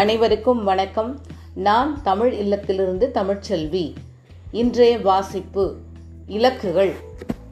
அனைவருக்கும் வணக்கம். நான் தமிழ் இல்லத்திலிருந்து தமிழ்ச்செல்வி. இன்றைய வாசிப்பு இலக்குகள்.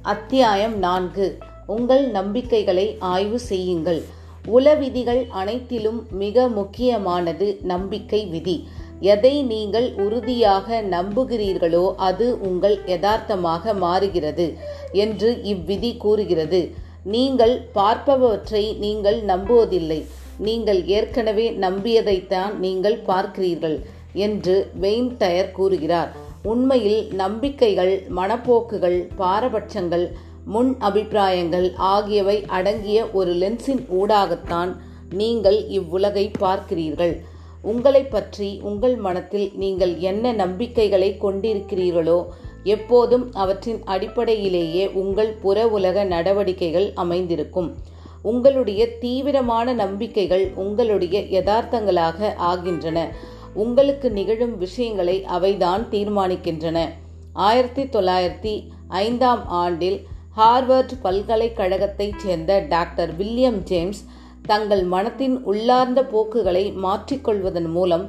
அத்தியாயம் நான்கு. உங்கள் நம்பிக்கைகளை ஆய்வு செய்யுங்கள். உளவிதிகள் அனைத்திலும் மிக முக்கியமானது நம்பிக்கை விதி. எதை நீங்கள் உறுதியாக நம்புகிறீர்களோ அது உங்கள் யதார்த்தமாக மாறுகிறது என்று இவ்விதி கூறுகிறது. நீங்கள் பார்ப்பவற்றை நீங்கள் நம்புவதில்லை. நீங்கள் ஏற்கனவே நம்பியதைத்தான் நீங்கள் பார்க்கிறீர்கள் என்று வெயின் டயர் கூறுகிறார். உண்மையில் நம்பிக்கைகள் மனப்போக்குகள் பாரபட்சங்கள் முன் அபிப்பிராயங்கள் ஆகியவை அடங்கிய ஒரு லென்ஸின் ஊடாகத்தான் நீங்கள் இவ்வுலகை பார்க்கிறீர்கள். உங்களை பற்றி உங்கள் மனத்தில் நீங்கள் என்ன நம்பிக்கைகளை கொண்டிருக்கிறீர்களோ எப்போதும் அவற்றின் அடிப்படையிலேயே உங்கள் புற உலக நடவடிக்கைகள் அமைந்திருக்கும். உங்களுடைய தீவிரமான நம்பிக்கைகள் உங்களுடைய யதார்த்தங்களாக ஆகின்றன. உங்களுக்கு நிகழும் விஷயங்களை அவைதான் தீர்மானிக்கின்றன. ஆயிரத்தி தொள்ளாயிரத்தி ஐந்தாம் ஆண்டில் ஹார்வர்ட் பல்கலைக்கழகத்தைச் சேர்ந்த டாக்டர் வில்லியம் ஜேம்ஸ் தங்கள் மனத்தின் உள்ளார்ந்த போக்குகளை மாற்றிக்கொள்வதன் மூலம்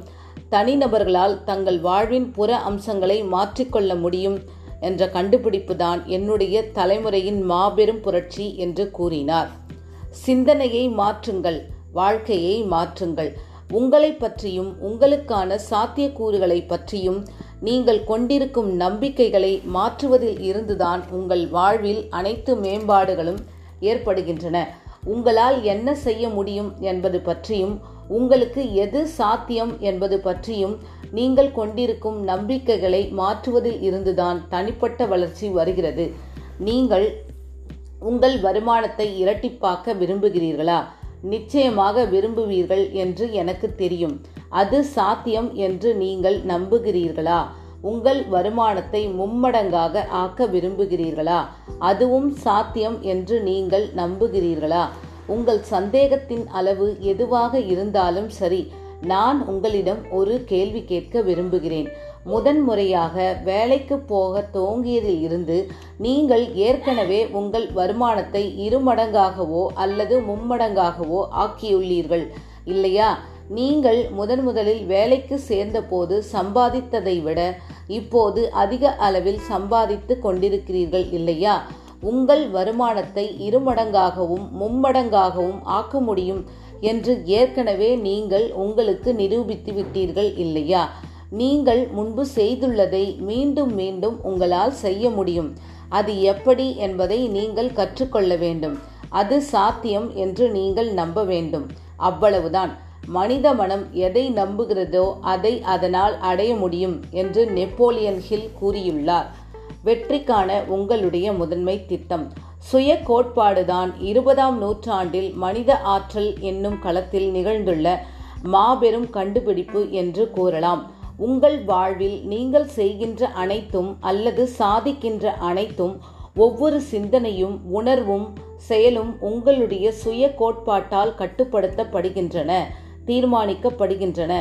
தனிநபர்களால் தங்கள் வாழ்வின் புற அம்சங்களை மாற்றிக்கொள்ள முடியும் என்ற கண்டுபிடிப்பு தான் என்னுடைய தலைமுறையின் மாபெரும் புரட்சி என்று கூறினார். சிந்தனையை மாற்றுங்கள் வாழ்க்கையை மாற்றுங்கள். உங்களை பற்றியும் உங்களுக்கான சாத்தியக்கூறுகளை பற்றியும் நீங்கள் கொண்டிருக்கும் நம்பிக்கைகளை மாற்றுவதில் இருந்துதான் உங்கள் வாழ்வில் அனைத்து மேம்பாடுகளும் ஏற்படுகின்றன. உங்களால் என்ன செய்ய முடியும் என்பது பற்றியும் உங்களுக்கு எது சாத்தியம் என்பது பற்றியும் நீங்கள் கொண்டிருக்கும் நம்பிக்கைகளை மாற்றுவதில் இருந்துதான் தனிப்பட்ட வளர்ச்சி வருகிறது. நீங்கள் உங்கள் வருமானத்தை இரட்டிப்பாக்க விரும்புகிறீர்களா? நிச்சயமாக விரும்புவீர்கள் என்று எனக்கு தெரியும். அது சாத்தியம் என்று நீங்கள் நம்புகிறீர்களா? உங்கள் வருமானத்தை மும்மடங்காக ஆக்க விரும்புகிறீர்களா? அதுவும் சாத்தியம் என்று நீங்கள் நம்புகிறீர்களா? உங்கள் சந்தேகத்தின் அளவு எதுவாக இருந்தாலும் சரி நான் உங்களிடம் ஒரு கேள்வி கேட்க விரும்புகிறேன். முதன்முறையாக வேலைக்கு போக துவங்கியதில் இருந்து நீங்கள் ஏற்கனவே உங்கள் வருமானத்தை இருமடங்காகவோ அல்லது மும்மடங்காகவோ ஆக்கியுள்ளீர்கள் இல்லையா? நீங்கள் முதன் முதலில் வேலைக்கு சேர்ந்தபோது சம்பாதித்ததை விட இப்போது அதிக அளவில் சம்பாதித்து கொண்டிருக்கிறீர்கள் இல்லையா? உங்கள் வருமானத்தை இருமடங்காகவும் மும்மடங்காகவும் ஆக்க முடியும். என்று ஏற்கனவே நீங்கள் உங்களுக்கு நிரூபித்து விட்டீர்கள் இல்லையா? நீங்கள் முன்பு செய்துள்ளதை மீண்டும் மீண்டும் உங்களால் செய்ய முடியும். அது எப்படி என்பதை நீங்கள் கற்றுக்கொள்ள வேண்டும். அது சாத்தியம் என்று நீங்கள் நம்ப வேண்டும். அவ்வளவுதான். மனித மனம் எதை நம்புகிறதோ அதை அதனால் அடைய முடியும் என்று நெப்போலியன் ஹில் கூறியுள்ளார். வெற்றிக்கான உங்களுடைய முதன்மை திட்டம். சுய கோட்பாடுதான் இருபதாம் நூற்றாண்டில் மனித ஆற்றல் என்னும் களத்தில் நிகழ்ந்துள்ள மாபெரும் கண்டுபிடிப்பு என்று கூறலாம். உங்கள் வாழ்வில் நீங்கள் செய்கின்ற அனைத்தும் அல்லது சாதிக்கின்ற அனைத்தும் ஒவ்வொரு சிந்தனையும் உணர்வும் செயலும் உங்களுடைய சுய கோட்பாட்டால் கட்டுப்படுத்தப்படுகின்றன தீர்மானிக்கப்படுகின்றன.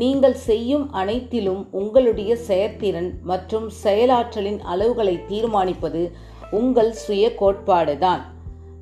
நீங்கள் செய்யும் அனைத்திலும் உங்களுடைய செயற்திறன் மற்றும் செயலாற்றலின் அளவுகளை தீர்மானிப்பது உங்கள் சுய கோட்பாடுதான்.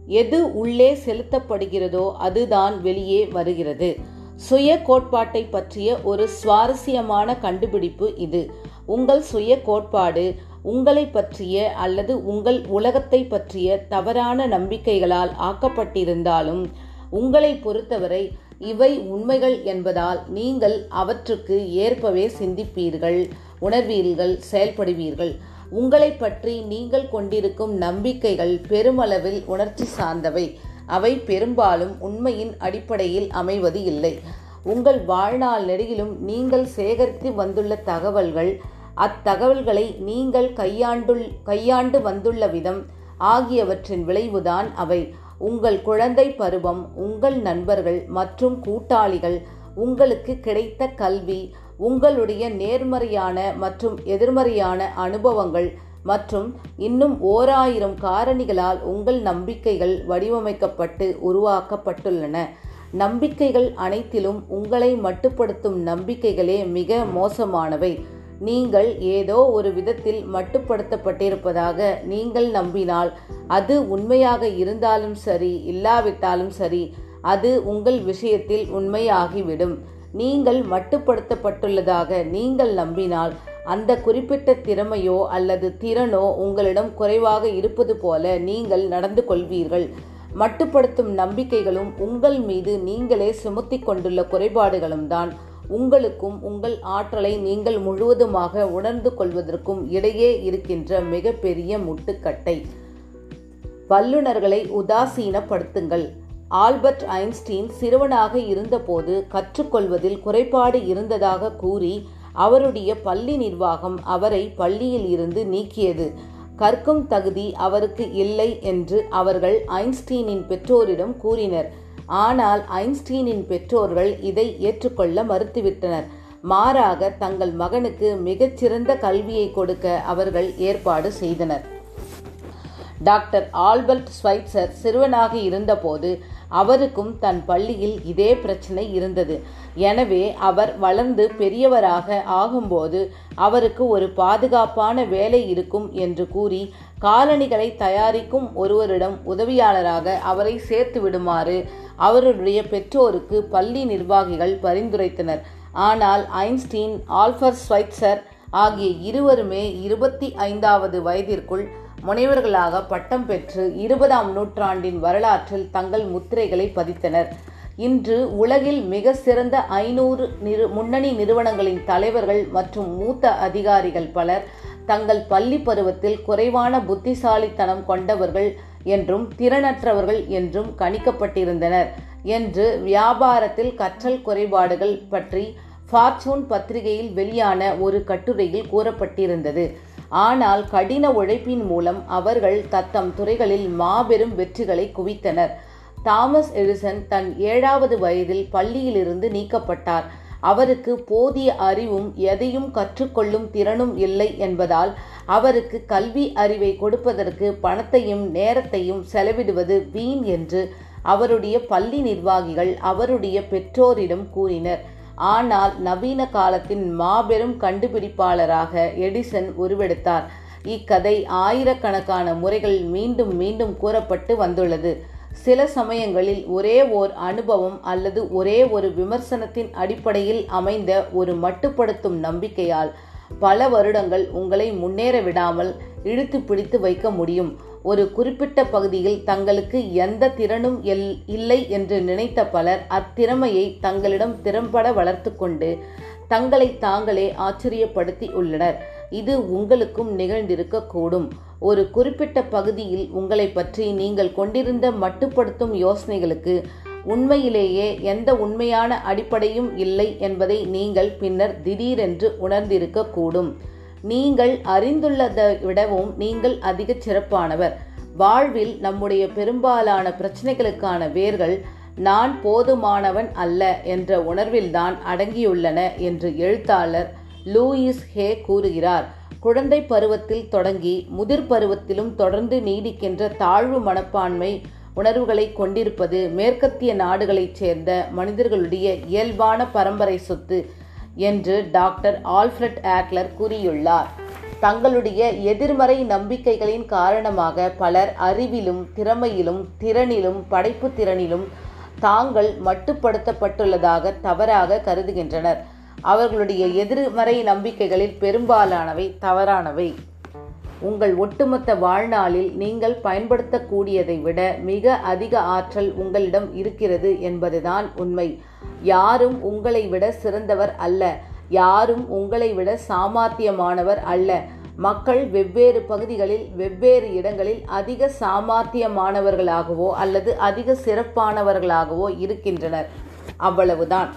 எது உள்ளே செலுத்தப்படுகிறதோ அதுதான் வெளியே வருகிறது. சுய கோட்பாட்டை பற்றிய ஒரு சுவாரஸ்யமான கண்டுபிடிப்பு இது. உங்கள் சுய கோட்பாடு உங்களை பற்றிய அல்லது உங்கள் உலகத்தை பற்றிய தவறான நம்பிக்கைகளால் ஆக்கப்பட்டிருந்தாலும் உங்களை பொறுத்தவரை இவை உண்மைகள் என்பதால் நீங்கள் அவற்றுக்கு ஏற்பவே சிந்திப்பீர்கள் உணர்வீர்கள் செயல்படுவீர்கள். உங்களை பற்றி நீங்கள் கொண்டிருக்கும் நம்பிக்கைகள் பெருமளவில் உணர்ச்சி சார்ந்தவை. அவை பெரும்பாலும் உண்மையின் அடிப்படையில் அமைவது இல்லை. உங்கள் வாழ்நாள் நெடுகிலும் நீங்கள் சேகரித்து வந்துள்ள தகவல்கள் அத்தகவல்களை நீங்கள் கையாண்டுள் கையாண்டு வந்துள்ள விதம் ஆகியவற்றின் விளைவுதான் அவை. உங்கள் குழந்தை பருவம் உங்கள் நண்பர்கள் மற்றும் கூட்டாளிகள் உங்களுக்கு கிடைத்த கல்வி உங்களுடைய நேர்மறையான மற்றும் எதிர்மறையான அனுபவங்கள் மற்றும் இன்னும் ஓராயிரம் காரணிகளால் உங்கள் நம்பிக்கைகள் வடிவமைக்கப்பட்டு உருவாக்கப்பட்டுள்ளன. நம்பிக்கைகள் அனைத்திலும் உங்களை மட்டுப்படுத்தும் நம்பிக்கைகளே மிக மோசமானவை. நீங்கள் ஏதோ ஒரு விதத்தில் மட்டுப்படுத்தப்பட்டிருப்பதாக நீங்கள் நம்பினால் அது உண்மையாக இருந்தாலும் சரி இல்லாவிட்டாலும் சரி அது உங்கள் விஷயத்தில் உண்மையாகிவிடும். நீங்கள் மட்டுப்படுத்தப்பட்டுள்ளதாக நீங்கள் நம்பினால் அந்த குறிப்பிட்ட திறமையோ அல்லது திறனோ உங்களிடம் குறைவாக இருப்பது போல நீங்கள் நடந்து கொள்வீர்கள். மட்டுப்படுத்தும் நம்பிக்கைகளும் உங்கள் மீது நீங்களே சுமத்தி கொண்டுள்ள குறைபாடுகளும் தான். உங்களுக்கும் உங்கள் ஆற்றலை நீங்கள் முழுவதுமாக உணர்ந்து கொள்வதற்கும் இடையே இருக்கின்ற மிகப்பெரிய முட்டுக்கட்டை. வல்லுநர்களை உதாசீனப்படுத்துங்கள். ஆல்பர்ட் ஐன்ஸ்டீன் சிறுவனாக இருந்தபோது கற்றுக்கொள்வதில் குறைபாடு இருந்ததாக கூறி அவருடைய பள்ளி நிர்வாகம் அவரை பள்ளியில் இருந்து நீக்கியது. கற்கும் தகுதி அவருக்கு இல்லை என்று அவர்கள் ஐன்ஸ்டீனின் பெற்றோரிடம் கூறினர். ஆனால் ஐன்ஸ்டீனின் பெற்றோர்கள் இதை ஏற்றுக்கொள்ள மறுத்துவிட்டனர். மாறாக தங்கள் மகனுக்கு மிகச்சிறந்த கல்வியை கொடுக்க அவர்கள் ஏற்பாடு செய்தனர். டாக்டர் ஆல்பர்ட் ஸ்வைட்சர் சிறுவனாக இருந்தபோது அவருக்கும் தன் பள்ளியில் இதே பிரச்சனை இருந்தது. எனவே அவர் வளர்ந்து பெரியவராக ஆகும்போது அவருக்கு ஒரு பாதுகாப்பான வேலை இருக்கும் என்று கூறி காலணிகளை தயாரிக்கும் ஒருவரிடம் உதவியாளராக அவரை சேர்த்து விடுமாறு அவருடைய பெற்றோருக்கு பள்ளி நிர்வாகிகள் பரிந்துரைத்தனர். ஆனால் ஐன்ஸ்டீன் ஆல்ஃபர் ஸ்வைட்சர் ஆகிய இருவருமே இருபத்தி ஐந்தாவது வயதிற்குள் முனைவர்களாக பட்டம் பெற்று இருபதாம் நூற்றாண்டின் வரலாற்றில் தங்கள் முத்திரைகளை பதித்தனர். இன்று உலகில் மிக சிறந்த ஐநூறு நிறு முன்னணி நிறுவனங்களின் தலைவர்கள் மற்றும் மூத்த அதிகாரிகள் பலர் தங்கள் பள்ளி பருவத்தில் குறைவான புத்திசாலித்தனம் கொண்டவர்கள் என்றும் திறனற்றவர்கள் என்றும் கணிக்கப்பட்டிருந்தனர் என்று வியாபாரத்தில் கற்றல் குறைபாடுகள் பற்றி ஃபார்ச்சூன் பத்திரிகையில் வெளியான ஒரு கட்டுரையில் கூறப்பட்டிருந்தது. ஆனால் கடின உழைப்பின் மூலம் அவர்கள் தத்தம் துறைகளில் மாபெரும் வெற்றிகளை குவித்தனர். தாமஸ் எடிசன் தன் ஏழாவது வயதில் பள்ளியிலிருந்து நீக்கப்பட்டார். அவருக்கு போதிய அறிவும் எதையும் கற்றுக்கொள்ளும் திறனும் இல்லை என்பதால் அவருக்கு கல்வி அறிவை கொடுப்பதற்கு பணத்தையும் நேரத்தையும் செலவிடுவது வீண் என்று அவருடைய பள்ளி நிர்வாகிகள் அவருடைய பெற்றோரிடம் கூறினர். ஆனால் நவீன காலத்தின் மாபெரும் கண்டுபிடிப்பாளராக எடிசன் உருவெடுத்தார். இக்கதை ஆயிரக்கணக்கான முறைகள் மீண்டும் மீண்டும் கூறப்பட்டு வந்துள்ளது. சில சமயங்களில் ஒரே ஓர் அனுபவம் அல்லது ஒரே ஒரு விமர்சனத்தின் அடிப்படையில் அமைந்த ஒரு மட்டுப்படுத்தும் நம்பிக்கையால் பல வருடங்கள் உங்களை முன்னேற விடாமல் இழுத்து பிடித்து வைக்க முடியும். ஒரு குறிப்பிட்ட பகுதியில் தங்களுக்கு எந்த திறனும் எல் இல்லை என்று நினைத்த பலர் அத்திறமையை தங்களிடம் திறம்பட வளர்த்து கொண்டு தங்களை தாங்களே ஆச்சரியப்படுத்தி உள்ளனர். இது உங்களுக்கும் நிகழ்ந்திருக்கக்கூடும் ஒரு குறிப்பிட்ட பகுதியில் உங்களை பற்றி நீங்கள் கொண்டிருந்த மட்டுப்படுத்தும் யோசனைகளுக்கு உண்மையிலேயே எந்த உண்மையான அடிப்படையும் இல்லை என்பதை நீங்கள் பின்னர் திடீரென்று உணர்ந்திருக்கக்கூடும். நீங்கள் அறிந்துள்ளதை விடவும் நீங்கள் அதிக சிறப்பானவர். வாழ்வில் நம்முடைய பெரும்பாலான பிரச்சனைகளுக்கான வேர்கள் நான் போதுமானவன் அல்ல என்ற உணர்வில்தான் அடங்கியுள்ளன என்று எழுத்தாளர் லூயிஸ் ஹே கூறுகிறார். குழந்தை பருவத்தில் தொடங்கி முதிர் பருவத்திலும் தொடர்ந்து நீடிக்கின்ற தாழ்வு மனப்பான்மை உணர்வுகளை கொண்டிருப்பது மேற்கத்திய நாடுகளைச் சேர்ந்த மனிதர்களுடைய இயல்பான பரம்பரை சொத்து என்று டாக்டர் ஆல்ஃபிரட் ஆக்லர் கூறியுள்ளார். தங்களுடைய எதிர்மறை நம்பிக்கைகளின் காரணமாக பலர் அறிவிலும் திறமையிலும் திறனிலும் படைப்பு திறனிலும் தாங்கள் மட்டுப்படுத்தப்பட்டுள்ளதாக தவறாக கருதுகின்றனர். அவர்களுடைய எதிர்மறை நம்பிக்கைகளில் பெரும்பாலானவை தவறானவை. உங்கள் ஒட்டுமொத்த வாழ்நாளில் நீங்கள் பயன்படுத்தக்கூடியதை விட மிக அதிக ஆற்றல் உங்களிடம் இருக்கிறது என்பதுதான் உண்மை. யாரும் உங்களை விட சிறந்தவர் அல்ல. யாரும் உங்களை விட சாமர்த்தியமானவர் அல்ல. மக்கள் வெவ்வேறு பகுதிகளில் வெவ்வேறு இடங்களில் அதிக சாமர்த்தியமானவர்களாகவோ அல்லது அதிக சிறப்பானவர்களாகவோ இருக்கின்றனர். அவ்வளவுதான்.